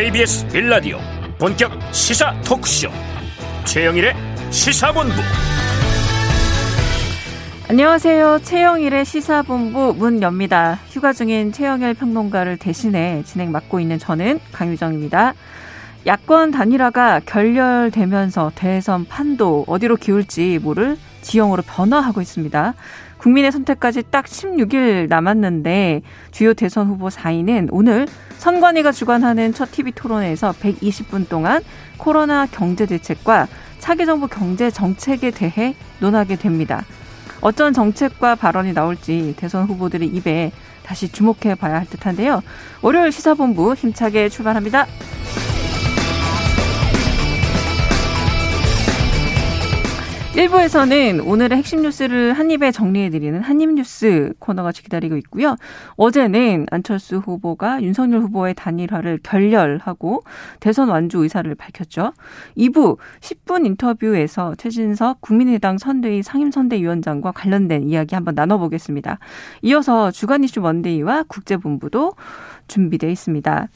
KBS 빌라디오 본격 시사 토크쇼 최영일의 시사본부 안녕하세요. 최영일의 시사본부 문 엽니다. 휴가 중인 최영일 평론가를 대신해 진행 맡고 있는 저는 강유정입니다. 야권 단일화가 결렬되면서 대선 판도 어디로 기울지 모를 지형으로 변화하고 있습니다. 국민의 선택까지 딱 16일 남았는데 주요 대선 후보 4인은 오늘 선관위가 주관하는 첫 TV 토론에서 120분 동안 코로나 경제 대책과 차기 정부 경제 정책에 대해 논하게 됩니다. 어떤 정책과 발언이 나올지 대선 후보들의 입에 다시 주목해 봐야 할 듯한데요. 월요일 시사본부 힘차게 출발합니다. 1부에서는 오늘의 핵심 뉴스를 한입에 정리해드리는 한입뉴스 코너가 기다리고 있고요. 어제는 안철수 후보가 윤석열 후보의 단일화를 결렬하고 대선 완주 의사를 밝혔죠. 2부 10분 인터뷰에서 최진석 국민의당 선대위 상임선대위원장과 관련된 이야기 한번 나눠보겠습니다. 이어서 주간 이슈 먼데이와 국제본부도 준비되어 있습니다.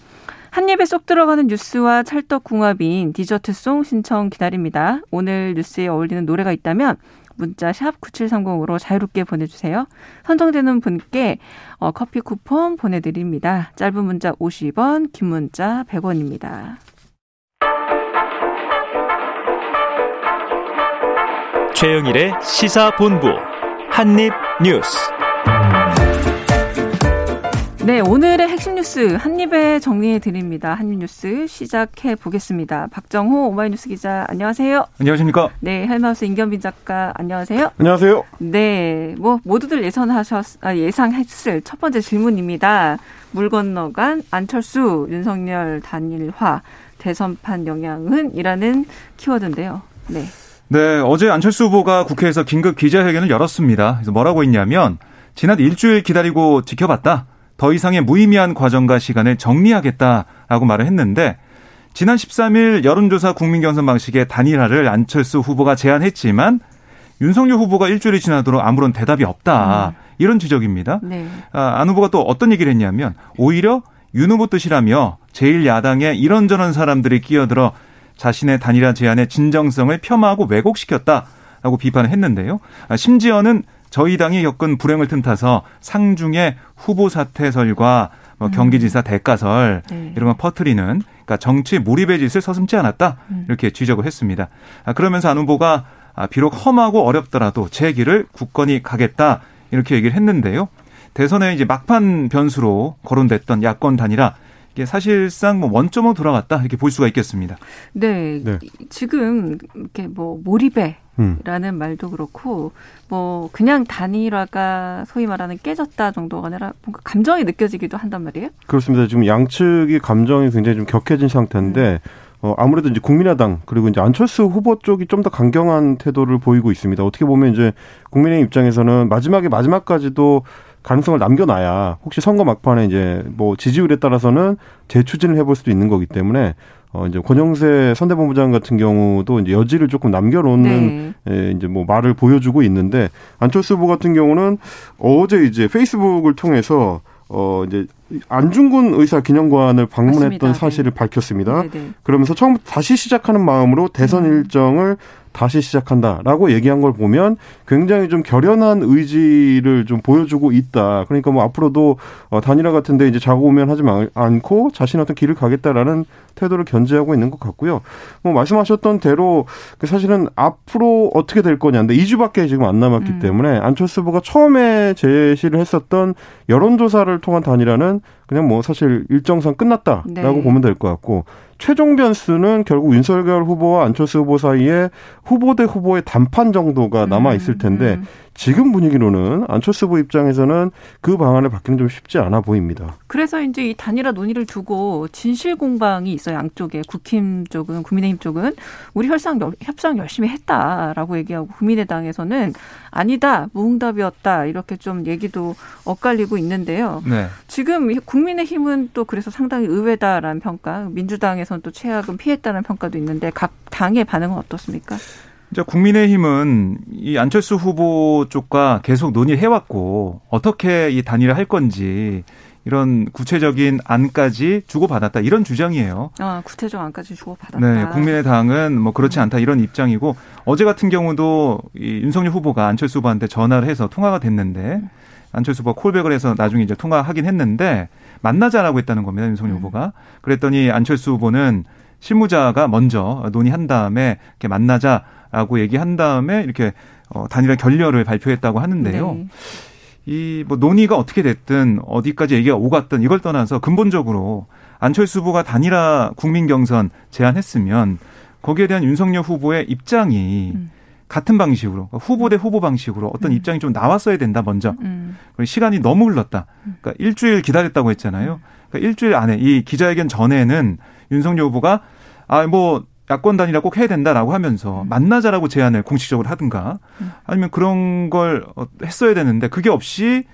한 입에 쏙 들어가는 뉴스와 찰떡궁합인 디저트송 신청 기다립니다. 오늘 뉴스에 어울리는 노래가 있다면 문자 샵 9730으로 자유롭게 보내주세요. 선정되는 분께 어, 커피 쿠폰 보내드립니다. 짧은 문자 50원, 긴 문자 100원입니다. 최영일의 시사본부 한입뉴스 네, 오늘의 핵심 뉴스 한 입에 정리해 드립니다. 한입 뉴스 시작해 보겠습니다. 박정호 오마이뉴스 기자 안녕하세요. 안녕하십니까? 네, 헬마우스 임견빈 작가 안녕하세요. 안녕하세요. 네, 뭐 모두들 예상하셨 아, 예상했을 첫 번째 질문입니다. 물 건너간 안철수 윤석열 단일화 대선판 영향은 이라는 키워드인데요. 네. 네, 어제 안철수 후보가 국회에서 긴급 기자회견을 열었습니다. 그래서 뭐라고 했냐면 지난 일주일 기다리고 지켜봤다. 더 이상의 무의미한 과정과 시간을 정리하겠다라고 말을 했는데 지난 13일 여론조사 국민경선 방식의 단일화를 안철수 후보가 제안했지만 윤석열 후보가 일주일이 지나도록 아무런 대답이 없다. 음. 이런 지적입니다. 네. 아, 안 후보가 또 어떤 얘기를 했냐면 오히려 윤 후보 뜻이라며 제1야당에 이런저런 사람들이 끼어들어 자신의 단일화 제안의 진정성을 폄하하고 왜곡시켰다라고 비판을 했는데요. 아, 심지어는 저희 당이 겪은 불행을 틈타서 상중의 후보 사퇴설과 뭐 음. 경기지사 대가설 네. 이런 거 퍼트리는 그러니까 정치 몰입의 짓을 서슴지 않았다 음. 이렇게 지적을 했습니다. 아, 그러면서 안 후보가 아, 비록 험하고 어렵더라도 제 길을 굳건히 가겠다 이렇게 얘기를 했는데요. 대선에 이제 막판 변수로 거론됐던 야권 단일화 이게 사실상 뭐 원점으로 돌아갔다 이렇게 볼 수가 있겠습니다. 네, 네. 지금 이렇게 뭐 몰입에 라는 음. 말도 그렇고 뭐 그냥 단일화가 소위 말하는 깨졌다 정도가 아니라 뭔가 감정이 느껴지기도 한단 말이에요. 그렇습니다. 지금 양측이 감정이 굉장히 좀 격해진 상태인데 음. 어, 아무래도 이제 국민의당 그리고 이제 안철수 후보 쪽이 좀 더 강경한 태도를 보이고 있습니다. 어떻게 보면 이제 국민의힘 입장에서는 마지막에 마지막까지도 가능성을 남겨놔야 혹시 선거 막판에 이제 뭐 지지율에 따라서는 재추진을 해볼 수도 있는 거기 때문에 어 이제 권영세 선대본부장 같은 경우도 이제 여지를 조금 남겨놓는 네. 예, 이제 뭐 말을 보여주고 있는데 안철수 후보 같은 경우는 어제 이제 페이스북을 통해서 어 이제 안중근 의사 기념관을 방문했던 맞습니다. 사실을 네. 밝혔습니다. 네네. 그러면서 처음부터 다시 시작하는 마음으로 대선 음. 일정을 다시 시작한다라고 얘기한 걸 보면 굉장히 좀 결연한 의지를 좀 보여주고 있다. 그러니까 뭐 앞으로도 어, 단일화 같은데 이제 자고우면 하지 않고 자신 어떤 길을 가겠다라는 태도를 견제하고 있는 것 같고요. 뭐 말씀하셨던 대로 그 사실은 앞으로 어떻게 될 거냐인데 2주밖에 지금 안 남았기 음. 때문에 안철수 후보가 처음에 제시를 했었던 여론조사를 통한 단일화는 그냥 뭐 사실 일정상 끝났다라고 네. 보면 될 것 같고 최종 변수는 결국 윤석열 후보와 안철수 후보 사이에 후보 대 후보의 단판 정도가 남아 있을 텐데 음, 음. 지금 분위기로는 안철수 후보 입장에서는 그 방안을 받기는 좀 쉽지 않아 보입니다. 그래서 이제 이 단일화 논의를 두고 진실 공방이 있어요. 양쪽에 국힘 쪽은 국민의힘 쪽은 우리 협상 협상 열심히 했다라고 얘기하고 국민의당에서는 아니다 무응답이었다 이렇게 좀 얘기도 엇갈리고 있는데요. 네. 지금 국민의힘은 또 그래서 상당히 의외다라는 평가, 민주당에서는 또 최악은 피했다는 평가도 있는데 각 당의 반응은 어떻습니까? 이제 국민의힘은 이 안철수 후보 쪽과 계속 논의를 해왔고 어떻게 이 단일화 할 건지 이런 구체적인 안까지 주고받았다 이런 주장이에요. 아 구체적 안까지 주고받았다. 네, 국민의당은 뭐 그렇지 않다 이런 입장이고 어제 같은 경우도 이 윤석열 후보가 안철수 후보한테 전화를 해서 통화가 됐는데 안철수 후보가 콜백을 해서 나중에 이제 통화하긴 했는데 만나자라고 했다는 겁니다 윤석열 음. 후보가 그랬더니 안철수 후보는 실무자가 먼저 논의한 다음에 이렇게 만나자 라고 얘기한 다음에 이렇게 어, 단일화 결렬을 발표했다고 하는데요. 네. 이뭐 논의가 어떻게 됐든 어디까지 얘기가 오갔든 이걸 떠나서 근본적으로 안철수 후보가 단일화 국민 경선 제안했으면 거기에 대한 윤석열 후보의 입장이 음. 같은 방식으로 그러니까 후보 대 후보 방식으로 어떤 음. 입장이 좀 나왔어야 된다 먼저 음. 시간이 너무 흘렀다 그러니까 일주일 기다렸다고 했잖아요 그러니까 일주일 안에 이 기자회견 전에는 윤석열 후보가 아뭐 야권 단일화 꼭 해야 된다라고 하면서 음. 만나자라고 제안을 공식적으로 하든가 음. 아니면 그런 걸 어, 했어야 되는데 그게 없이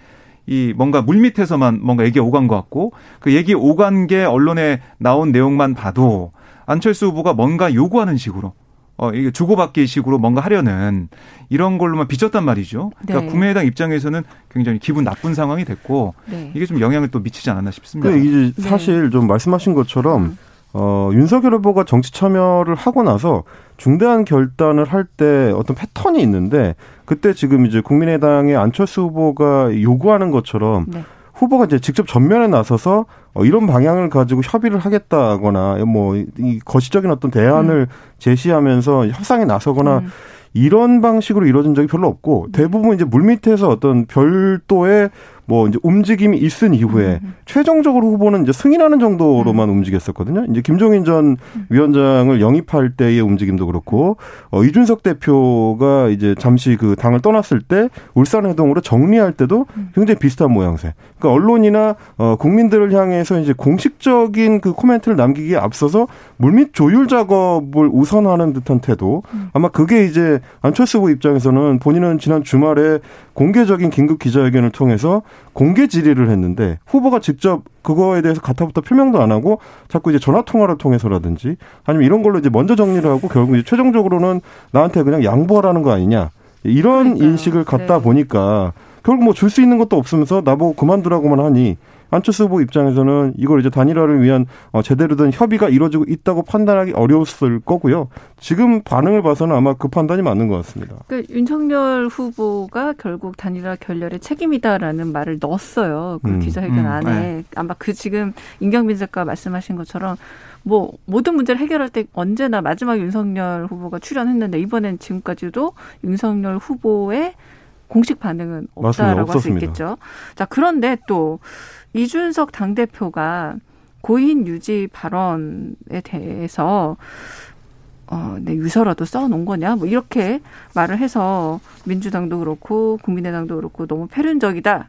이 뭔가 물밑에서만 뭔가 얘기 오간 것 같고 그 얘기 오간 게 언론에 나온 내용만 봐도 안철수 후보가 뭔가 요구하는 식으로 어, 이게 주고받기 식으로 뭔가 하려는 이런 걸로만 비쳤단 말이죠. 그러니까 네. 국민의당 입장에서는 굉장히 기분 나쁜 상황이 됐고 네. 이게 좀 영향을 또 미치지 않았나 싶습니다. 이제 사실 좀 말씀하신 것처럼 음. 어, 윤석열 후보가 정치 참여를 하고 나서 중대한 결단을 할 때 어떤 패턴이 있는데 그때 지금 이제 국민의당의 안철수 후보가 요구하는 것처럼 네. 후보가 이제 직접 전면에 나서서 어, 이런 방향을 가지고 협의를 하겠다거나 뭐 이 거시적인 어떤 대안을 음. 제시하면서 협상에 나서거나 음. 이런 방식으로 이루어진 적이 별로 없고 네. 대부분 이제 물밑에서 어떤 별도의 뭐 이제 움직임이 있은 이후에 음. 최종적으로 후보는 이제 승인하는 정도로만 음. 움직였었거든요. 이제 김종인 전 음. 위원장을 영입할 때의 움직임도 그렇고 어 이준석 대표가 이제 잠시 그 당을 떠났을 때 울산 회동으로 정리할 때도 음. 굉장히 비슷한 모양새. 그러니까 언론이나 어 국민들을 향해서 이제 공식적인 그 코멘트를 남기기에 앞서서 물밑 조율 작업을 우선하는 듯한 태도. 음. 아마 그게 이제 안철수 후보 입장에서는 본인은 지난 주말에 공개적인 긴급 기자회견을 통해서 공개 질의를 했는데 후보가 직접 그거에 대해서 가타부터 표명도 안 하고 자꾸 이제 전화 통화를 통해서라든지 아니면 이런 걸로 이제 먼저 정리를 하고 결국 이제 최종적으로는 나한테 그냥 양보하라는 거 아니냐 이런 그러니까요. 인식을 갖다 네. 보니까 결국 뭐 줄 수 있는 것도 없으면서 나보고 그만두라고만 하니 안철수 후보 입장에서는 이걸 이제 단일화를 위한 어, 제대로 된 협의가 이루어지고 있다고 판단하기 어려웠을 거고요. 지금 반응을 봐서는 아마 그 판단이 맞는 것 같습니다. 그 윤석열 후보가 결국 단일화 결렬의 책임이다라는 말을 넣었어요. 그 음. 기자회견 음. 안에 네. 아마 그 지금 임경빈 작가 말씀하신 것처럼 뭐 모든 문제를 해결할 때 언제나 마지막 윤석열 후보가 출연했는데 이번엔 지금까지도 윤석열 후보의 공식 반응은 없다라고 할 수 있겠죠. 자, 그런데 또 이준석 당대표가 고인 유지 발언에 대해서 어, 내 네, 유서라도 써놓은 거냐? 뭐 이렇게 말을 해서 민주당도 그렇고 국민의당도 그렇고 너무 패륜적이다.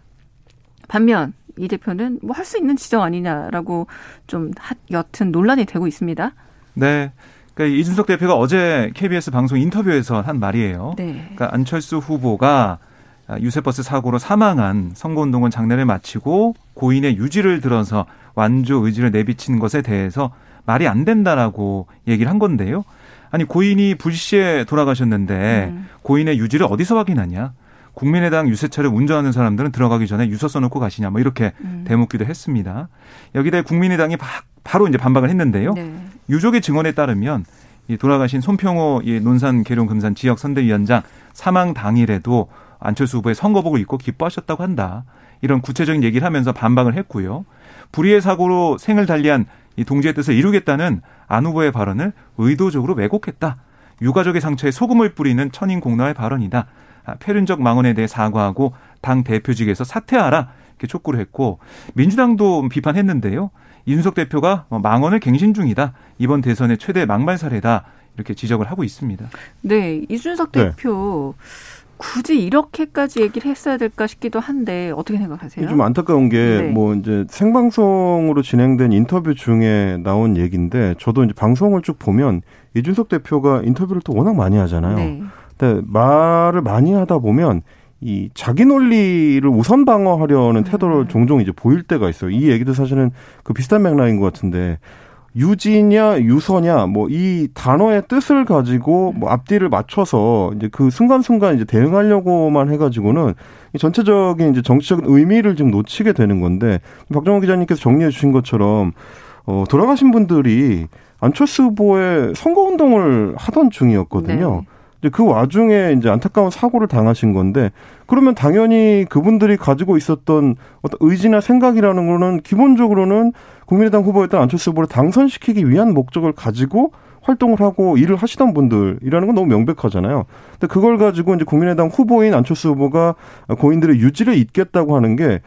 반면 이 대표는 뭐 할 수 있는 지적 아니냐라고 좀 여튼 논란이 되고 있습니다. 네. 그러니까 이준석 대표가 어제 KBS 방송 인터뷰에서 한 말이에요. 네. 그러니까 안철수 후보가 아, 유세버스 사고로 사망한 선거운동원 장례를 마치고 고인의 유지를 들어서 완주 의지를 내비친 것에 대해서 말이 안 된다라고 얘기를 한 건데요. 아니 고인이 불시에 돌아가셨는데 음. 고인의 유지를 어디서 확인하냐? 국민의당 유세차를 운전하는 사람들은 들어가기 전에 유서 써놓고 가시냐? 뭐 이렇게 음. 대묻기도 했습니다. 여기다 국민의당이 바, 로 이제 반박을 했는데요. 네. 유족의 증언에 따르면 이 돌아가신 손평호 이 논산 계룡 금산 지역 선대위원장 사망 당일에도 안철수 후보의 선거복을 입고 기뻐하셨다고 한다. 이런 구체적인 얘기를 하면서 반박을 했고요. 불의의 사고로 생을 달리한 이 동지의 뜻을 이루겠다는 안 후보의 발언을 의도적으로 왜곡했다. 유가족의 상처에 소금을 뿌리는 천인공노의 발언이다. 아, 폐륜적 망언에 대해 사과하고 당 대표직에서 사퇴하라. 이렇게 촉구를 했고 민주당도 비판했는데요. 이준석 대표가 뭐 망언을 갱신 중이다. 이번 대선의 최대 망발 사례다. 이렇게 지적을 하고 있습니다. 네, 이준석 네. 대표 네. 굳이 이렇게까지 얘기를 했어야 될까 싶기도 한데 어떻게 생각하세요? 좀 안타까운 게뭐 네. 뭐 이제 생방송으로 진행된 인터뷰 중에 나온 얘기인데 저도 이제 방송을 쭉 보면 이준석 대표가 인터뷰를 또 워낙 많이 하잖아요. 네. 근데 말을 많이 하다 보면 이 자기 논리를 우선 방어하려는 태도를 음. 종종 이제 보일 때가 있어요. 이 얘기도 사실은 그 비슷한 맥락인 것 같은데 유지냐 유서냐 뭐 이 단어의 뜻을 가지고 뭐 앞뒤를 맞춰서 이제 그 순간순간 이제 대응하려고만 해가지고는 이 전체적인 이제 정치적인 의미를 좀 놓치게 되는 건데 박정호 기자님께서 정리해 주신 것처럼 어 돌아가신 분들이 안철수 후보의 선거 운동을 하던 중이었거든요. 네. 이제 그 와중에 이제 안타까운 사고를 당하신 건데 그러면 당연히 그분들이 가지고 있었던 어떤 의지나 생각이라는 거는 기본적으로는 국민의당 후보였던 안철수 후보를 당선시키기 위한 목적을 가지고 활동을 하고 일을 하시던 분들이라는 건 너무 명백하잖아요. 근데 그걸 가지고 이제 국민의당 후보인 안철수 후보가 고인들의 유지를 잇겠다고 하는 게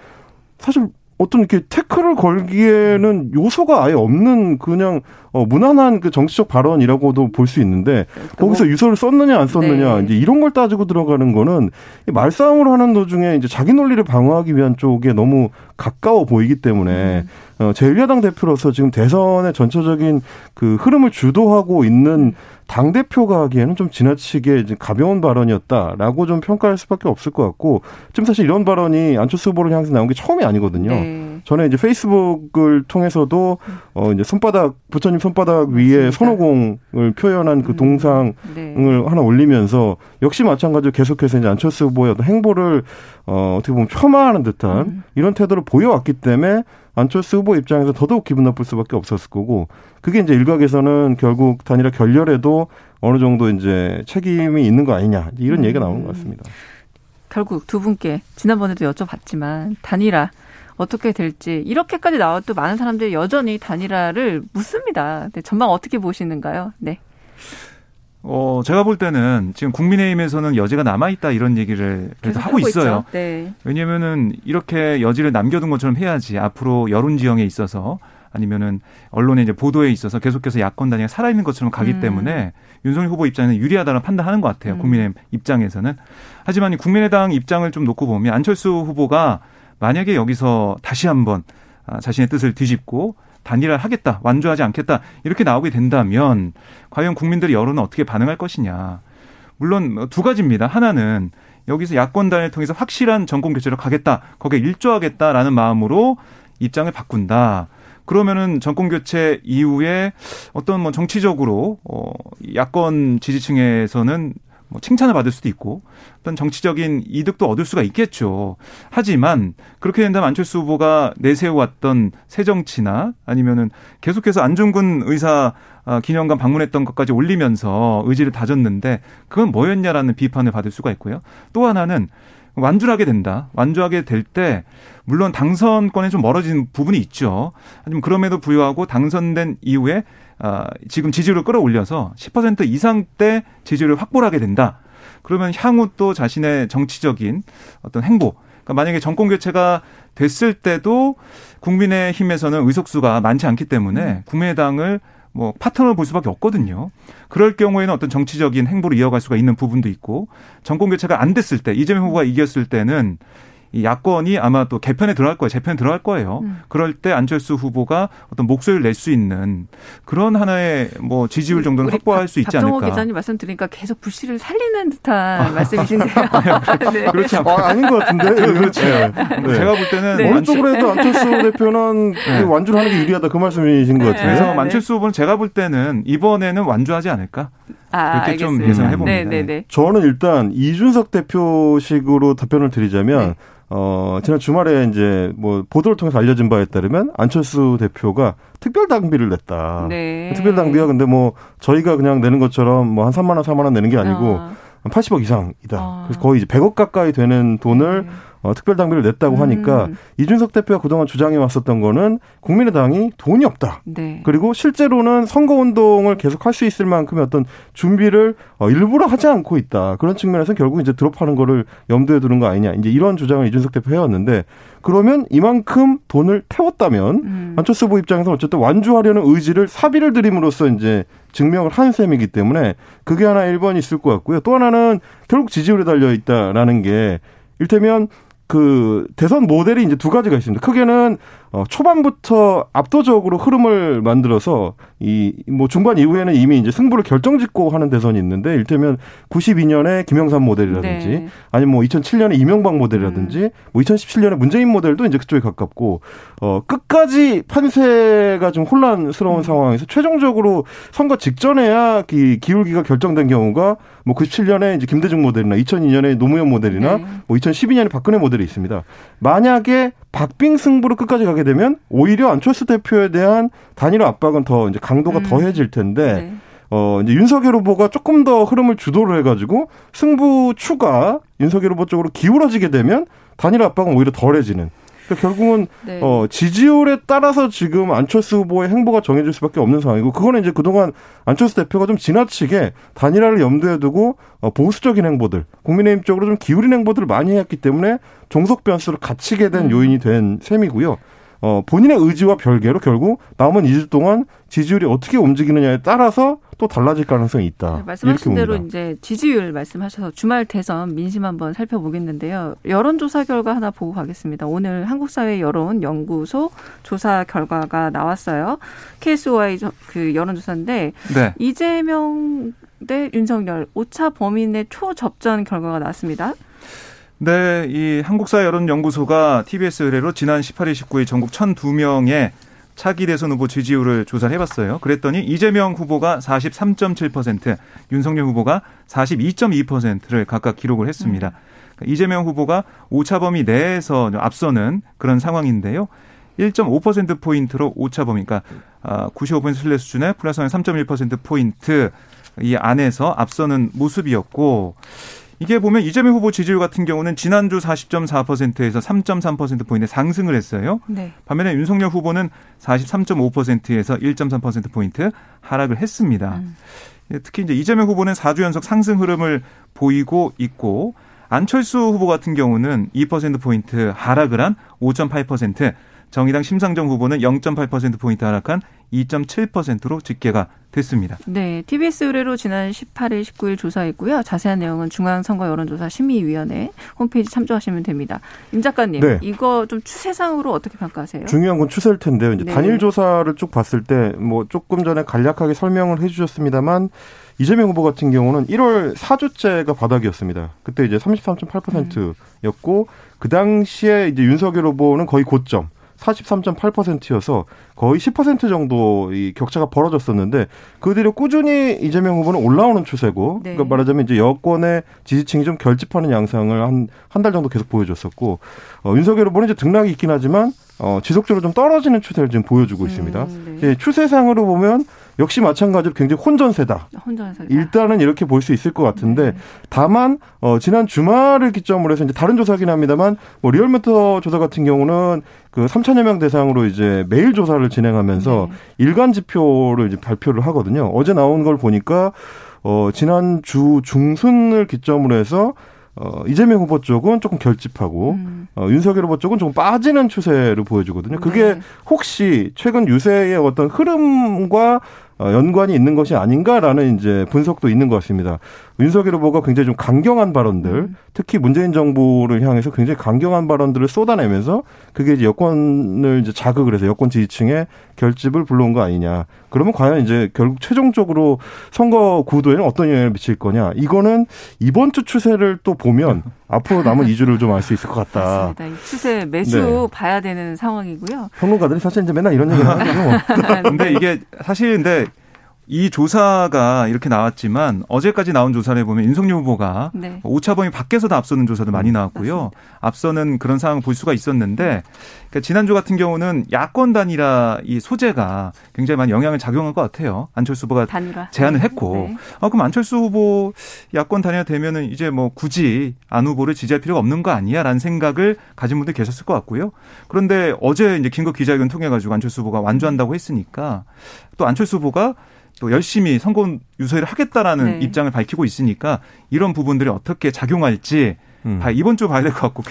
사실 어떤 이렇게 태클을 걸기에는 요소가 아예 없는 그냥 어 무난한 그 정치적 발언이라고도 볼 수 있는데 그러니까 거기서 뭐, 유서를 썼느냐 안 썼느냐 네. 이제 이런 걸 따지고 들어가는 거는 말싸움을 하는 도중에 이제 자기 논리를 방어하기 위한 쪽에 너무 가까워 보이기 때문에 음. 어 제1야당 대표로서 지금 대선의 전체적인 그 흐름을 주도하고 있는 당 대표가 하기에는 좀 지나치게 가벼운 발언이었다라고 좀 평가할 수밖에 없을 것 같고 지금 사실 이런 발언이 안철수 후보를 향해서 나온 게 처음이 아니거든요. 네. 전에 이제 페이스북을 통해서도 어 이제 손바닥 부처님 손바닥 위에 손오공을 표현한 그 음. 동상을 네. 하나 올리면서 역시 마찬가지로 계속해서 이제 안철수 후보의 어떤 행보를 어 어떻게 보면 폄하하는 듯한 음. 이런 태도를 보여왔기 때문에 안철수 후보 입장에서 더더욱 기분 나쁠 수밖에 없었을 거고 그게 이제 일각에서는 결국 단일화 결렬에도 어느 정도 이제 책임이 있는 거 아니냐 이런 음. 얘기가 나오는 것 같습니다. 결국 두 분께 지난번에도 여쭤봤지만 단일화 어떻게 될지 이렇게까지 나와도 많은 사람들이 여전히 단일화를 묻습니다. 네, 전망 어떻게 보시는가요? 네. 어, 제가 볼 때는 지금 국민의힘에서는 여지가 남아있다 이런 얘기를 그래도 하고, 하고 있어요. 네. 왜냐면은 이렇게 여지를 남겨둔 것처럼 해야지 앞으로 여론 지형에 있어서 아니면은 언론의 이제 보도에 있어서 계속해서 야권 단위가 살아있는 것처럼 가기 음. 때문에 윤석열 후보 입장에는 유리하다는 판단하는 것 같아요. 음. 국민의힘 입장에서는. 하지만 국민의당 입장을 좀 놓고 보면 안철수 후보가 만약에 여기서 다시 한번 아, 자신의 뜻을 뒤집고 단일화 하겠다, 완주하지 않겠다 이렇게 나오게 된다면 과연 국민들의 여론은 어떻게 반응할 것이냐. 물론 두 가지입니다. 하나는 여기서 야권 단을 통해서 확실한 정권 교체로 가겠다, 거기에 일조하겠다라는 마음으로 입장을 바꾼다. 그러면은 정권 교체 이후에 어떤 뭐 정치적으로 어 야권 지지층에서는 뭐 칭찬을 받을 수도 있고 어떤 정치적인 이득도 얻을 수가 있겠죠. 하지만 그렇게 된다면 안철수 후보가 내세워왔던 새 정치나 아니면은 계속해서 안중근 의사 아, 기념관 방문했던 것까지 올리면서 의지를 다졌는데 그건 뭐였냐라는 비판을 받을 수가 있고요. 또 하나는 완주하게 된다. 완주하게 될 때 물론 당선권에 좀 멀어진 부분이 있죠. 하지만 그럼에도 불구하고 당선된 이후에 아, 지금 지지율을 끌어올려서 10% 이상대 지지율을 확보를 하게 된다. 그러면 향후 또 자신의 정치적인 어떤 행보, 그러니까 만약에 정권 교체가 됐을 때도 국민의힘에서는 의석수가 많지 않기 때문에 음. 국민의당을 뭐 파트너를 볼 수밖에 없거든요. 그럴 경우에는 어떤 정치적인 행보를 이어갈 수가 있는 부분도 있고 정권 교체가 안 됐을 때 이재명 후보가 이겼을 때는 이 야권이 아마 또 개편에 들어갈 거예요. 재편에 들어갈 거예요. 음. 그럴 때 안철수 후보가 어떤 목소리를 낼 수 있는 그런 하나의 뭐 지지율 정도는 확보할 수 있지 않을까. 박정호 기자님 말씀 드리니까 계속 불씨를 살리는 듯한 말씀이신데요. 네. 그렇지 않고. 아, 닌것 같은데. 그렇지. 네. 네. 제가 볼 때는 네. 어느 쪽으로 해도 안철수 대표는 네. 완주를 하는 게 유리하다 그 말씀이신 것 같은데. 그래서 안철수 후보는 제가 볼 때는 이번에는 완주하지 않을까. 아, 그렇게 좀 예상해 봅니다. 네, 네, 네. 저는 일단 이준석 대표식으로 답변을 드리자면 어, 지난 주말에 이제 뭐 보도를 통해서 알려진 바에 따르면 안철수 대표가 특별 당비를 냈다. 네. 특별 당비가 근데 뭐 저희가 그냥 내는 것처럼 뭐 한 3만 원, 4만 원 내는 게 아니고 어. 80억 이상이다. 어. 그래서 거의 이제 100억 가까이 되는 돈을 네. 어, 특별 당비를 냈다고 하니까 음. 이준석 대표가 그동안 주장해 왔었던 거는 국민의당이 돈이 없다. 네. 그리고 실제로는 선거 운동을 계속 할 수 있을 만큼의 어떤 준비를 어, 일부러 하지 않고 있다. 그런 측면에서 결국 이제 드롭하는 거를 염두에 두는 거 아니냐. 이제 이런 주장을 이준석 대표 해왔는데 그러면 이만큼 돈을 태웠다면 음. 안철수 후보 입장에서 어쨌든 완주하려는 의지를 사비를 들임으로써 이제 증명을 한 셈이기 때문에 그게 하나 1번 있을 것 같고요. 또 하나는 결국 지지율에 달려 있다라는 게 일테면 그 대선 모델이 이제 두 가지가 있습니다. 크게는 어, 초반부터 압도적으로 흐름을 만들어서 이 뭐 중반 이후에는 이미 이제 승부를 결정짓고 하는 대선이 있는데 일테면 92년에 김영삼 모델이라든지 네. 아니면 뭐 2007년에 이명박 모델이라든지 음. 뭐 2017년에 문재인 모델도 이제 그쪽에 가깝고 어 끝까지 판세가 좀 혼란스러운 음. 상황에서 최종적으로 선거 직전에야 기, 기울기가 결정된 경우가 뭐 97년에 이제 김대중 모델이나 2002년에 노무현 모델이나 네. 뭐 2012년에 박근혜 모델이 있습니다. 만약에 박빙 승부로 끝까지 가게 되면 오히려 안철수 대표에 대한 단일화 압박은 더 이제 강도가 음. 더해질 텐데 네. 어, 이제 윤석열 후보가 조금 더 흐름을 주도를 해가지고 승부 추가 윤석열 후보 쪽으로 기울어지게 되면 단일화 압박은 오히려 덜해지는. 그러니까 결국은 네. 어, 지지율에 따라서 지금 안철수 후보의 행보가 정해질 수밖에 없는 상황이고 그거는 이제 그동안 안철수 대표가 좀 지나치게 단일화를 염두에 두고 어, 보수적인 행보들, 국민의힘 쪽으로 좀 기울인 행보들을 많이 했기 때문에 종속 변수로 갇히게 된 음. 요인이 된 셈이고요. 어, 본인의 의지와 별개로 결국 남은 2주 동안 지지율이 어떻게 움직이느냐에 따라서 또 달라질 가능성이 있다. 네, 말씀하신 대로 봅니다. 이제 지지율 말씀하셔서 주말 대선 민심 한번 살펴보겠는데요. 여론조사 결과 하나 보고 가겠습니다. 오늘 한국사회 여론연구소 조사 결과가 나왔어요. KSOI 저- 그 여론조사인데 네. 이재명 대 윤석열 오차 범인의 초접전 결과가 나왔습니다. 네, 이 한국사 여론연구소가 TBS 의뢰로 지난 18일, 19일 전국 1,002명의 차기 대선 후보 지지율을 조사를 해봤어요. 그랬더니 이재명 후보가 43.7%, 윤석열 후보가 42.2%를 각각 기록을 했습니다. 그러니까 이재명 후보가 오차 범위 내에서 앞서는 그런 상황인데요. 1.5% 포인트로 오차 범위, 그러니까 95% 신뢰 수준의 플러스 3.1% 포인트 이 안에서 앞서는 모습이었고 이게 보면 이재명 후보 지지율 같은 경우는 지난주 40.4%에서 3.3% 포인트 상승을 했어요. 네. 반면에 윤석열 후보는 43.5%에서 1.3% 포인트 하락을 했습니다. 음. 예, 특히 이제 이재명 후보는 4주 연속 상승 흐름을 보이고 있고 안철수 후보 같은 경우는 2% 포인트 하락을 한 5.8%, 정의당 심상정 후보는 0.8% 포인트 하락한 2.7%로 집계가 됐습니다. 네, TBS 의뢰로 지난 18일, 19일 조사했고요. 자세한 내용은 중앙선거 여론조사 심의위원회 홈페이지 참조하시면 됩니다. 임 작가님, 네. 이거 좀 추세상으로 어떻게 평가하세요? 중요한 건 추세일 텐데요. 이제 네. 단일 조사를 쭉 봤을 때 뭐 조금 전에 간략하게 설명을 해주셨습니다만 이재명 후보 같은 경우는 1월 4주째가 바닥이었습니다. 그때 이제 33.8%였고 그 당시에 이제 윤석열 후보는 거의 고점 43.8%여서 거의 10% 정도 이 격차가 벌어졌었는데 그 뒤로 꾸준히 이재명 후보는 올라오는 추세고 네. 그러니까 말하자면 이제 여권의 지지층이 좀 결집하는 양상을 한 한 달 정도 계속 보여줬었고 어, 윤석열 후보는 이제 등락이 있긴 하지만 어, 지속적으로 좀 떨어지는 추세를 지금 보여주고 있습니다. 음, 네. 예, 추세상으로 보면 역시 마찬가지로 굉장히 혼전세다. 혼전해서 일단은 이렇게 볼 수 있을 것 같은데 네. 다만 어 지난 주말을 기점으로 해서 이제 다른 조사긴 합니다만 뭐 리얼미터 조사 같은 경우는 그 3천여 명 대상으로 이제 매일 조사를 진행하면서 네. 일간 지표를 이제 발표를 하거든요. 어제 나온 걸 보니까 어 지난 주 중순을 기점으로 해서 어 이재명 후보 쪽은 조금 결집하고 음. 어, 윤석열 후보 쪽은 조금 빠지는 추세를 보여주거든요. 그게 네. 혹시 최근 유세의 어떤 흐름과 어, 연관이 있는 것이 아닌가라는 이제 분석도 있는 것 같습니다. 윤석열 후보가 굉장히 좀 강경한 발언들, 음. 특히 문재인 정부를 향해서 굉장히 강경한 발언들을 쏟아내면서 그게 이제 여권을 이제 자극을 해서 여권 지지층의 결집을 불러온 거 아니냐. 그러면 과연 이제 결국 최종적으로 선거 구도에는 어떤 영향을 미칠 거냐. 이거는 이번 주 추세를 또 보면 앞으로 남은 2주를 좀 알 수 있을 것 같다. 맞습니다. 이 추세 매주 네. 봐야 되는 상황이고요. 평론가들이 사실 이제 맨날 이런 얘기를 하거든요. 근데 이게 사실 근데 이 조사가 이렇게 나왔지만 어제까지 나온 조사를 해보면 윤석열 후보가 네. 오차 범위 밖에서도 앞서는 조사도 많이 나왔고요. 앞서는 그런 상황을 볼 수가 있었는데 그러니까 지난주 같은 경우는 야권 단일화 이 소재가 굉장히 많이 영향을 작용할 것 같아요. 안철수 후보가 단일화 제안을 네. 했고 네. 아, 그럼 안철수 후보 야권 단일화 되면은 이제 뭐 굳이 안 후보를 지지할 필요가 없는 거 아니야라는 생각을 가진 분들 계셨을 것 같고요. 그런데 어제 이제 긴급 기자회견 통해 가지고 안철수 후보가 완주한다고 했으니까 또 안철수 후보가 또 열심히 선거 유세를 하겠다라는 네. 입장을 밝히고 있으니까 이런 부분들이 어떻게 작용할지 음. 봐- 이번 주 봐야 될 것 같고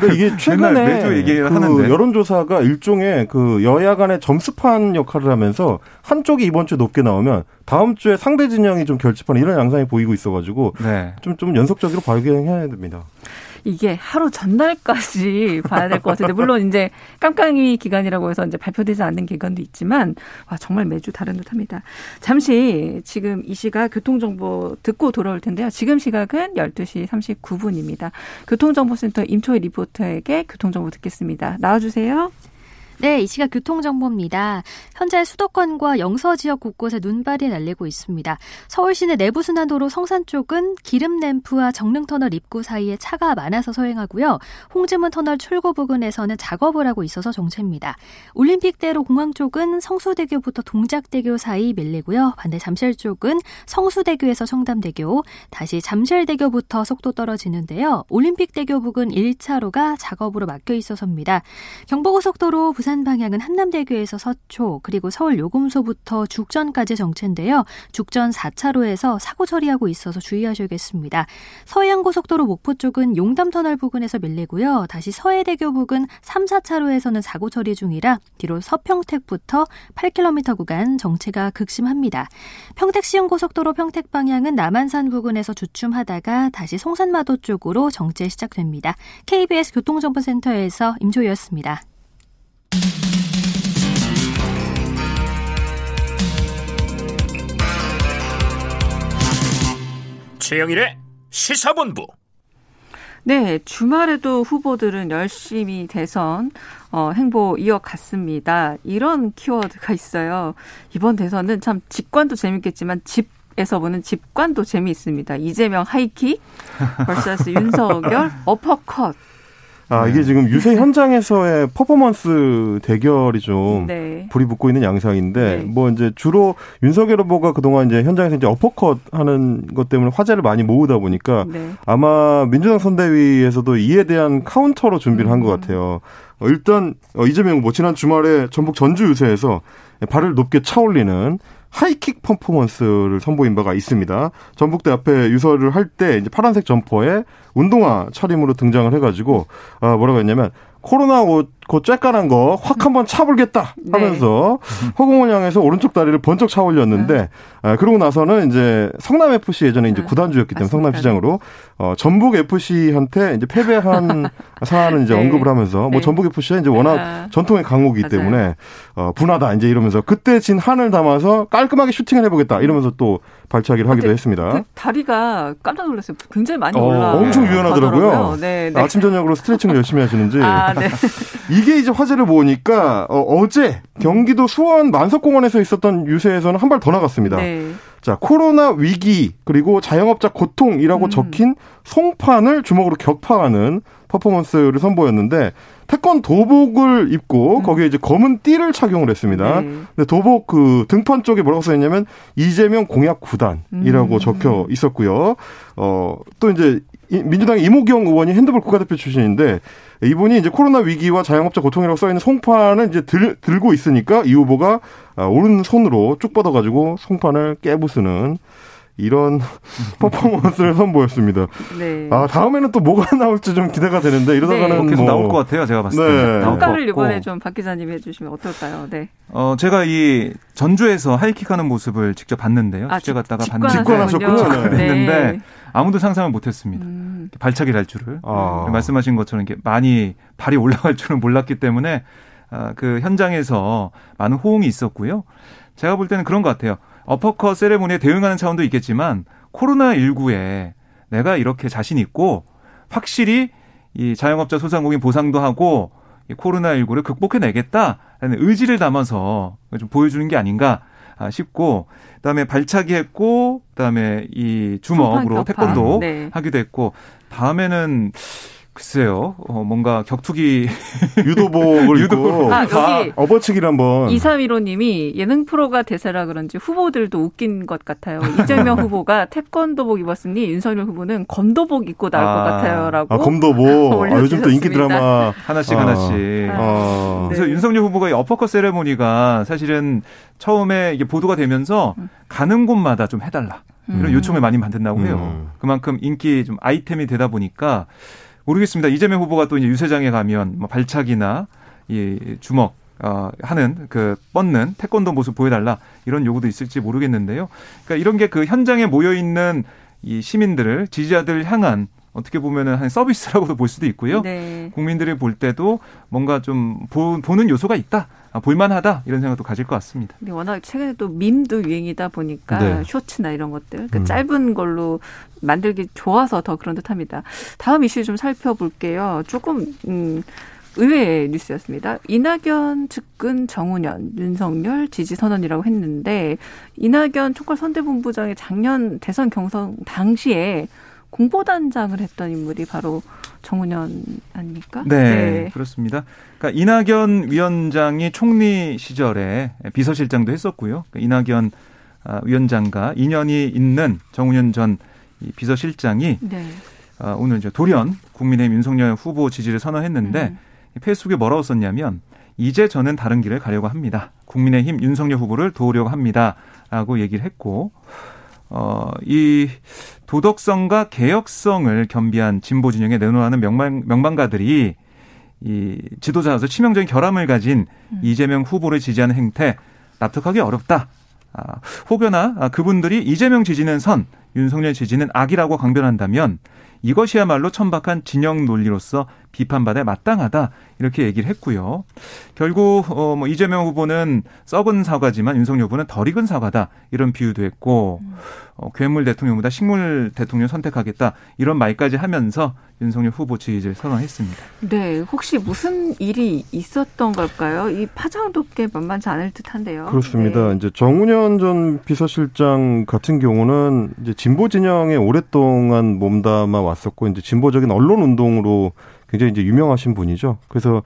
그러니까 이게 최근에 매주 얘기를 그 하는데. 여론조사가 일종의 그 여야 간의 점수판 역할을 하면서 한쪽이 이번 주에 높게 나오면 다음 주에 상대 진영이 좀 결집하는 이런 양상이 보이고 있어가지고 네. 좀, 좀 연속적으로 발견해야 됩니다. 이게 하루 전날까지 봐야 될 것 같은데 물론 이제 깜깜이 기간이라고 해서 이제 발표되지 않는 기간도 있지만 와 정말 매주 다른 듯합니다. 잠시 지금 이 시각 교통 정보 듣고 돌아올 텐데요. 지금 시각은 12시 39분입니다. 교통정보센터 임초희 리포터에게 교통정보 듣겠습니다. 나와주세요. 네, 이 시각 교통정보입니다. 현재 수도권과 영서 지역 곳곳에 눈발이 날리고 있습니다. 서울시내 내부순환도로 성산 쪽은 기름 램프와 정릉터널 입구 사이에 차가 많아서 서행하고요. 홍지문 터널 출구 부근에서는 작업을 하고 있어서 정체입니다. 올림픽대로 공항 쪽은 성수대교부터 동작대교 사이 밀리고요. 반대 잠실 쪽은 성수대교에서 청담대교, 다시 잠실대교부터 속도 떨어지는데요. 올림픽대교 부근 1차로가 작업으로 막혀 있어서입니다. 경부고속도로 부산 부산 방향은 한남대교에서 서초 그리고 서울 요금소부터 죽전까지 정체인데요. 죽전 4차로에서 사고 처리하고 있어서 주의하셔야겠습니다. 서해안고속도로 목포 쪽은 용담터널 부근에서 밀리고요. 다시 서해대교 부근 3, 4차로에서는 사고 처리 중이라 뒤로 서평택부터 8km 구간 정체가 극심합니다. 평택 시흥고속도로 평택 방향은 남한산 부근에서 주춤하다가 다시 송산마도 쪽으로 정체 시작됩니다. KBS 교통정보센터에서 임조였습니다. 최영일의 시사본부. 네, 주말에도 후보들은 열심히 대선 어, 행보 이어갔습니다. 이런 키워드가 있어요. 이번 대선은 참 직관도 재밌겠지만 집 에서 보는 집관도 재미있습니다. 이재명 하이킥 vs 윤석열 어퍼컷. 아, 이게 지금 유세 현장에서의 퍼포먼스 대결이 좀 네. 불이 붙고 있는 양상인데 네. 뭐 이제 주로 윤석열 후보가 그동안 이제 현장에서 이제 어퍼컷 하는 것 때문에 화제를 많이 모으다 보니까 네. 아마 민주당 선대위에서도 이에 대한 카운터로 준비를 한것 음. 같아요. 어, 일단 어, 이재명 후보 지난 주말에 전북 전주 유세에서 발을 높게 차올리는 하이킥 퍼포먼스를 선보인 바가 있습니다. 전북대 앞에 유세를 할 때 이제 파란색 점퍼에 운동화 차림으로 등장을 해가지고 아 뭐라고 했냐면 코로나 옷, 그 쬐깐한 거 확 한번 차불겠다 네. 하면서 네. 허공을 향해서 오른쪽 다리를 번쩍 차 올렸는데, 네. 아, 그러고 나서는 이제 성남FC 예전에 이제 네. 구단주였기 때문에 성남 시장으로, 어, 전북FC한테 이제 패배한 사안을 이제 네. 언급을 하면서, 뭐 네. 전북FC가 이제 워낙 아. 전통의 강호기 때문에, 어, 분하다 이제 이러면서 그때 진 한을 담아서 깔끔하게 슈팅을 해보겠다 이러면서 또 발차기를 하기도 했습니다. 그 다리가 깜짝 놀랐어요. 굉장히 많이 어, 올라. 엄청 유연하더라고요. 네, 네. 아침 저녁으로 스트레칭을 열심히 하시는지. 아, 네. 이게 이제 화제를 모으니까 어, 제 경기도 수원 만석공원에서 있었던 유세에서는 한 발 더 나갔습니다. 네. 자, 코로나 위기 그리고 자영업자 고통이라고 음. 적힌 송판을 주먹으로 격파하는 퍼포먼스를 선보였는데 태권 도복을 입고 음. 거기에 이제 검은 띠를 착용을 했습니다. 네. 근데 도복 그 등판 쪽에 뭐라고 써 있냐면 이재명 공약 구단이라고 음. 적혀 있었고요. 어, 또 이제 민주당 이모경 의원이 핸드볼 국가대표 출신인데 이분이 이제 코로나 위기와 자영업자 고통이라고 써 있는 송판을 이제 들, 들고 있으니까 이 후보가 아, 오른손으로 쭉 뻗어가지고 송판을 깨부수는 이런 퍼포먼스를 선보였습니다. 네. 아 다음에는 또 뭐가 나올지 좀 기대가 되는데 이러다가는 네. 계속 뭐... 나올 것 같아요. 제가 봤을 때. 네. 평가를 이번에 좀 박 기자님이 해주시면 어떨까요? 네. 어 제가 이 전주에서 하이킥하는 모습을 직접 봤는데요. 아, 직접 갔다가 봤는데 직관하셨군요. 네. 아무도 상상을 못했습니다. 음. 발차기 할 줄을 아. 말씀하신 것처럼 이렇게 많이 발이 올라갈 줄은 몰랐기 때문에 아, 그 현장에서 많은 호응이 있었고요. 제가 볼 때는 그런 것 같아요. 어퍼컷 세레모니에 대응하는 차원도 있겠지만 코로나 19에 내가 이렇게 자신 있고 확실히 이 자영업자 소상공인 보상도 하고 이 코로나 19를 극복해내겠다라는 의지를 담아서 좀 보여주는 게 아닌가 싶고 그다음에 발차기 했고 그다음에 이 주먹으로 태권도 네. 하기도 했고 다음에는 글쎄요, 어, 뭔가 격투기 유도복을 입고 아, 여기 업어치기를 한번 2315님이 예능 프로가 대세라 그런지 후보들도 웃긴 것 같아요. 이재명 후보가 태권도복 입었으니 윤석열 후보는 검도복 입고 나올 아, 것 같아요라고. 아, 검도복. 아, 요즘 또 인기 드라마 하나씩 아, 하나씩. 아, 그래서 네. 윤석열 후보가 이 어퍼컷 세레모니가 사실은 처음에 이게 보도가 되면서 음. 가는 곳마다 좀 해달라 이런 음. 요청을 많이 받는다고 해요. 음. 그만큼 인기 좀 아이템이 되다 보니까. 모르겠습니다. 이재명 후보가 또 이제 유세장에 가면 뭐 발차기나 이 주먹 어, 하는 그 뻗는 태권도 모습 보여달라 이런 요구도 있을지 모르겠는데요. 그러니까 이런 게 그 현장에 모여 있는 이 시민들을 지지자들 향한 어떻게 보면은 한 서비스라고도 볼 수도 있고요. 네. 국민들이 볼 때도 뭔가 좀 보, 는 요소가 있다. 아, 볼만하다 이런 생각도 가질 것 같습니다. 워낙 최근에 또 밈도 유행이다 보니까 네. 쇼츠나 이런 것들 그 음. 짧은 걸로 만들기 좋아서 더 그런 듯합니다. 다음 이슈 좀 살펴볼게요. 조금 음, 의외의 뉴스였습니다. 이낙연 측근 정운현, 윤석열 지지 선언이라고 했는데 이낙연 총괄 선대본부장이 작년 대선 경선 당시에 공보단장을 했던 인물이 바로 정운현 아닙니까? 네, 네, 그렇습니다. 그러니까 이낙연 위원장이 총리 시절에 비서실장도 했었고요. 그러니까 이낙연 아, 위원장과 인연이 있는 정운현 전 비서실장이 네. 아, 오늘 이제 돌연 국민의힘 윤석열 후보 지지를 선언했는데 음. 페이스북에 뭐라고 썼냐면 이제 저는 다른 길을 가려고 합니다. 국민의힘 윤석열 후보를 도우려고 합니다라고 얘기를 했고 어, 이 도덕성과 개혁성을 겸비한 진보 진영에 내놓아는 명망, 명망가들이 이 지도자로서 치명적인 결함을 가진 음. 이재명 후보를 지지하는 행태 납득하기 어렵다. 아, 혹여나 아, 그분들이 이재명 지지는 선, 윤석열 지지는 악이라고 강변한다면 이것이야말로 천박한 진영 논리로서 비판받아 마땅하다 이렇게 얘기를 했고요. 결국 어 뭐 이재명 후보는 썩은 사과지만 윤석열 후보는 덜 익은 사과다 이런 비유도 했고 어, 괴물 대통령보다 식물 대통령 선택하겠다 이런 말까지 하면서 윤석열 후보 지지를 선언했습니다. 네, 혹시 무슨 일이 있었던 걸까요? 이 파장도 꽤 만만치 않을 듯한데요. 그렇습니다. 네. 이제 정운현 전 비서실장 같은 경우는 이제 진보 진영에 오랫동안 몸담아 왔었고 이제 진보적인 언론 운동으로 굉장히 이제 유명하신 분이죠. 그래서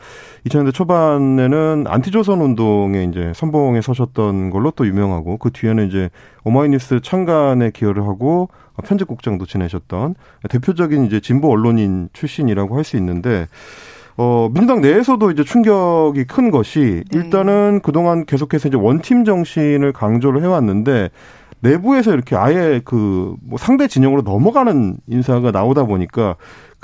2000년대 초반에는 안티조선 운동에 이제 선봉에 서셨던 걸로 또 유명하고 그 뒤에는 이제 오마이뉴스 창간에 기여를 하고 편집국장도 지내셨던 대표적인 이제 진보 언론인 출신이라고 할 수 있는데 어, 민주당 내에서도 이제 충격이 큰 것이 네. 일단은 그동안 계속해서 이제 원팀 정신을 강조를 해왔는데 내부에서 이렇게 아예 그 뭐 상대 진영으로 넘어가는 인사가 나오다 보니까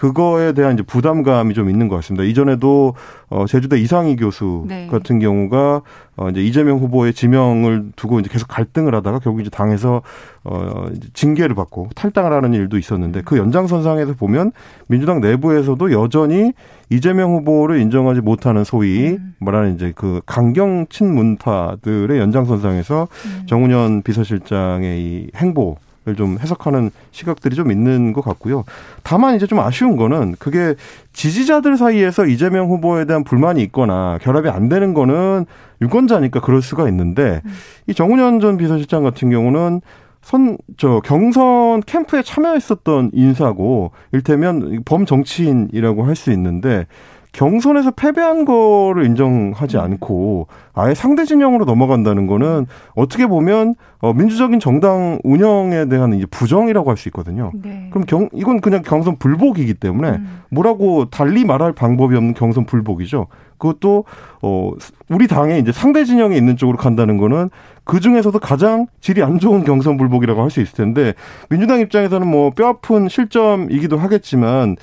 그거에 대한 이제 부담감이 좀 있는 것 같습니다. 이전에도 어 제주대 이상희 교수 네. 같은 경우가 어 이제 이재명 후보의 지명을 두고 이제 계속 갈등을 하다가 결국 이제 당에서 어 징계를 받고 탈당을 하는 일도 있었는데 그 연장선상에서 보면 민주당 내부에서도 여전히 이재명 후보를 인정하지 못하는 소위 음. 말하는 이제 그 강경 친문파들의 연장선상에서 음. 정운현 비서실장의 이 행보 좀 해석하는 시각들이 좀 있는 것 같고요. 다만 이제 좀 아쉬운 거는 그게 지지자들 사이에서 이재명 후보에 대한 불만이 있거나 결합이 안 되는 거는 유권자니까 그럴 수가 있는데 음. 이 정운현 전 비서실장 같은 경우는 선, 저, 경선 캠프에 참여했었던 인사고, 일테면 범정치인이라고 할 수 있는데, 경선에서 패배한 거를 인정하지 음. 않고 아예 상대 진영으로 넘어간다는 거는 어떻게 보면 어 민주적인 정당 운영에 대한 이제 부정이라고 할 수 있거든요. 네. 그럼 경 이건 그냥 경선 불복이기 때문에 음. 뭐라고 달리 말할 방법이 없는 경선 불복이죠. 그것도 어 우리 당에 이제 상대 진영에 있는 쪽으로 간다는 거는 그 중에서도 가장 질이 안 좋은 경선 불복이라고 할 수 있을 텐데 민주당 입장에서는 뭐 뼈아픈 실점이기도 하겠지만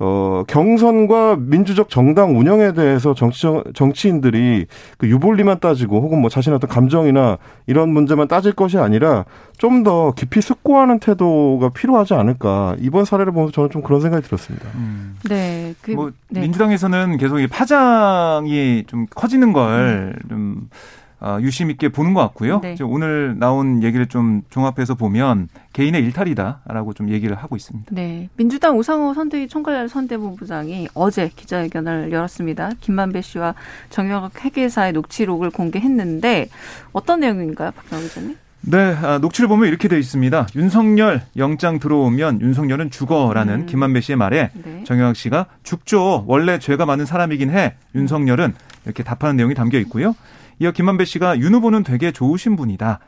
어, 경선과 민주적 정당 운영에 대해서 정치, 정치인들이 그 유불리만 따지고 혹은 뭐 자신의 어떤 감정이나 이런 문제만 따질 것이 아니라 좀 더 깊이 숙고하는 태도가 필요하지 않을까. 이번 사례를 보면서 저는 좀 그런 생각이 들었습니다. 음. 네. 그, 뭐, 네. 민주당에서는 계속 이 파장이 좀 커지는 걸좀 음. 어, 유심 있게 보는 것 같고요. 네. 오늘 나온 얘기를 좀 종합해서 보면 개인의 일탈이다라고 좀 얘기를 하고 있습니다. 네. 민주당 우상호 선대위 총괄 선대본부장이 어제 기자회견을 열었습니다. 김만배 씨와 정영학 회계사의 녹취록을 공개했는데 어떤 내용인가요, 박경호 기자님? 네, 아, 녹취를 보면 이렇게 되어 있습니다. 윤석열 영장 들어오면 윤석열은 죽어라는 음. 김만배 씨의 말에 네. 정영학 씨가 죽죠. 원래 죄가 많은 사람이긴 해. 윤석열은 이렇게 답하는 내용이 담겨 있고요. 이어 김만배 씨가 윤 후보는 되게 좋으신 분이다.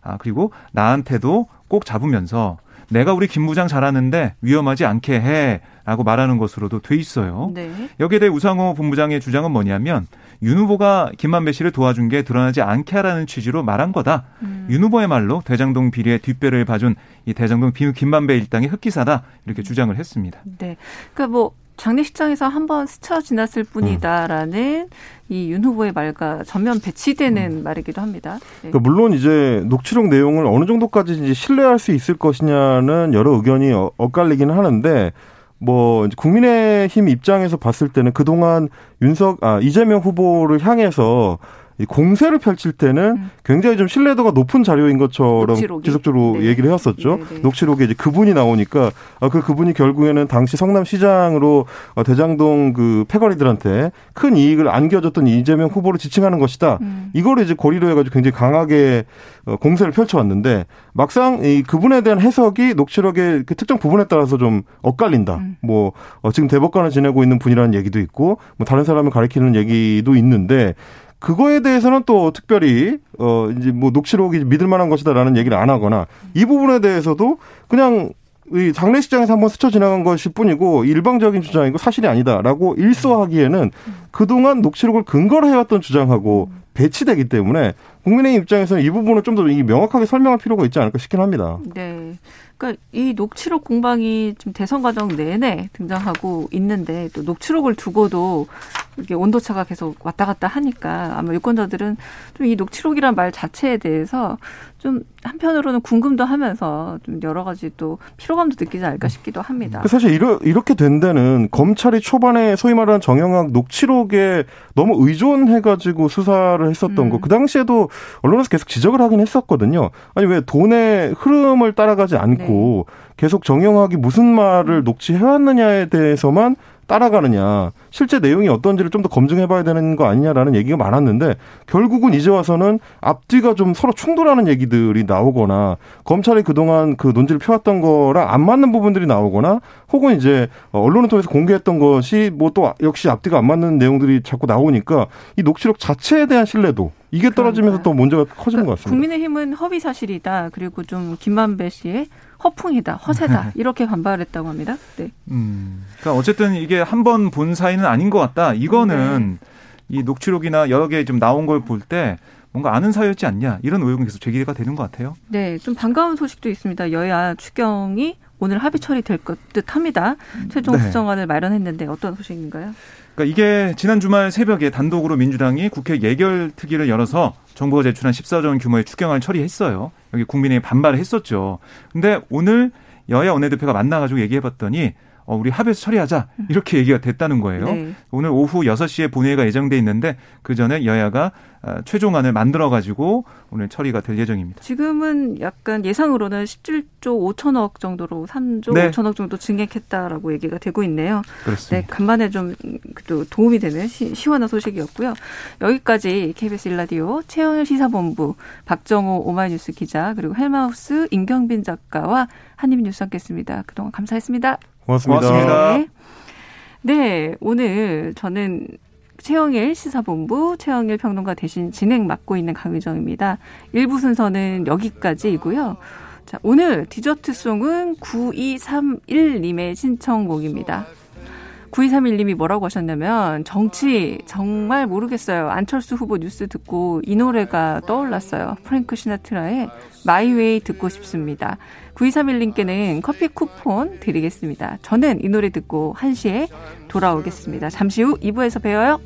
아, 그리고 나한테도 꼭 잡으면서 내가 우리 김 부장 잘하는데 위험하지 않게 해. 라고 말하는 것으로도 돼 있어요. 네. 여기에 대해 우상호 본부장의 주장은 뭐냐면 윤 후보가 김만배 씨를 도와준 게 드러나지 않게 하라는 취지로 말한 거다. 음. 윤 후보의 말로 대장동 비리의 뒷배를 봐준 이 대장동 비 김만배 일당의 흑기사다. 이렇게 주장을 했습니다. 네. 그러니까 뭐 장례식장에서 한번 스쳐 지났을 뿐이다라는 음. 이윤 후보의 말과 전면 배치되는 음. 말이기도 합니다. 네. 그러니까 물론 이제 녹취록 내용을 어느 정도까지 이제 신뢰할 수 있을 것이냐는 여러 의견이 어, 엇갈리기는 하는데 뭐 국민의힘 입장에서 봤을 때는 그동안 윤석 아 이재명 후보를 향해서 이 공세를 펼칠 때는 음. 굉장히 좀 신뢰도가 높은 자료인 것처럼 녹취록이? 지속적으로 네. 얘기를 해왔었죠. 네, 네. 녹취록에 이제 그분이 나오니까 아, 그 그분이 결국에는 당시 성남시장으로 어, 대장동 그 패거리들한테 큰 이익을 안겨줬던 이재명 후보를 지칭하는 것이다. 음. 이거를 이제 고리로 해가지고 굉장히 강하게 어, 공세를 펼쳐왔는데 막상 이 그분에 대한 해석이 녹취록의 그 특정 부분에 따라서 좀 엇갈린다. 음. 뭐 어, 지금 대법관을 지내고 있는 분이라는 얘기도 있고 뭐 다른 사람을 가리키는 얘기도 있는데 그거에 대해서는 또 특별히 어 이제 뭐 녹취록이 믿을 만한 것이다라는 얘기를 안 하거나 이 부분에 대해서도 그냥 이 장례식장에서 한번 스쳐 지나간 것일 뿐이고 일방적인 주장이고 사실이 아니다라고 일소하기에는 그동안 녹취록을 근거로 해왔던 주장하고 배치되기 때문에 국민의 입장에서는 이 부분을 좀 더 명확하게 설명할 필요가 있지 않을까 싶긴 합니다. 네. 그러니까 이 녹취록 공방이 좀 대선 과정 내내 등장하고 있는데 또 녹취록을 두고도 이게 온도차가 계속 왔다 갔다 하니까 아마 유권자들은 좀 이 녹취록이란 말 자체에 대해서 좀 한편으로는 궁금도 하면서 좀 여러 가지 또 피로감도 느끼지 않을까 싶기도 합니다. 그 사실 이러, 이렇게 된 데는 검찰이 초반에 소위 말하는 정영학 녹취록에 너무 의존해가지고 수사를 했었던 음. 거. 그 당시에도 언론에서 계속 지적을 하긴 했었거든요. 아니 왜 돈의 흐름을 따라가지 않고 네. 계속 정영학이 무슨 말을 녹취해왔느냐에 대해서만 따라가느냐, 실제 내용이 어떤지를 좀 더 검증해 봐야 되는 거 아니냐라는 얘기가 많았는데 결국은 이제 와서는 앞뒤가 좀 서로 충돌하는 얘기들이 나오거나 검찰이 그동안 그 논지를 펴왔던 거랑 안 맞는 부분들이 나오거나 혹은 이제 언론을 통해서 공개했던 것이 뭐 또 역시 앞뒤가 안 맞는 내용들이 자꾸 나오니까 이 녹취록 자체에 대한 신뢰도 이게 떨어지면서 그러니까또 문제가 커지는 그러니까 것 같습니다. 국민의힘은 허위 사실이다. 그리고 좀 김만배 씨의 허풍이다, 허세다 네. 이렇게 반발했다고 합니다. 네. 음, 그러니까 어쨌든 이게 한 번 본 사이는 아닌 것 같다. 이거는 네. 이 녹취록이나 여러 개 좀 나온 걸 볼 때 뭔가 아는 사이였지 않냐 이런 의혹은 계속 제기가 되는 것 같아요. 네, 좀 반가운 소식도 있습니다. 여야 추경이 오늘 합의 처리될 것 듯합니다. 최종 네. 수정안을 마련했는데 어떤 소식인가요? 그러니까 이게 지난 주말 새벽에 단독으로 민주당이 국회 예결 특위를 열어서 정부가 제출한 14조 원 규모의 추경안을 처리했어요. 여기 국민이 반발을 했었죠. 근데 오늘 여야 원내대표가 만나가지고 얘기해봤더니 어, 우리 합의해서 처리하자. 이렇게 얘기가 됐다는 거예요. 네. 오늘 오후 6시에 본회의가 예정돼 있는데 그 전에 여야가 어, 최종안을 만들어 가지고 오늘 처리가 될 예정입니다. 지금은 약간 예상으로는 17조 5천억 정도로 3조 네. 5천억 정도 증액했다라고 얘기가 되고 있네요. 그렇습니다. 네, 간만에 좀 도움이 되는 시, 시원한 소식이었고요. 여기까지 KBS 일라디오 최영일 시사본부 박정호 오마이뉴스 기자 그리고 헬마우스 임경빈 작가와 한입뉴스 함께했습니다. 그동안 감사했습니다. 고맙습니다. 고맙습니다. 네. 네, 오늘 저는 최영일 시사본부 최영일 평론가 대신 진행 맡고 있는 강유정입니다. 1부 순서는 여기까지이고요. 자, 오늘 디저트송은 9231님의 신청곡입니다. 9231님이 뭐라고 하셨냐면 정치 정말 모르겠어요. 안철수 후보 뉴스 듣고 이 노래가 떠올랐어요. 프랭크 시나트라의 My Way 듣고 싶습니다. 9231님께는 커피 쿠폰 드리겠습니다. 저는 이 노래 듣고 1시에 돌아오겠습니다. 잠시 후 2부에서 뵈어요.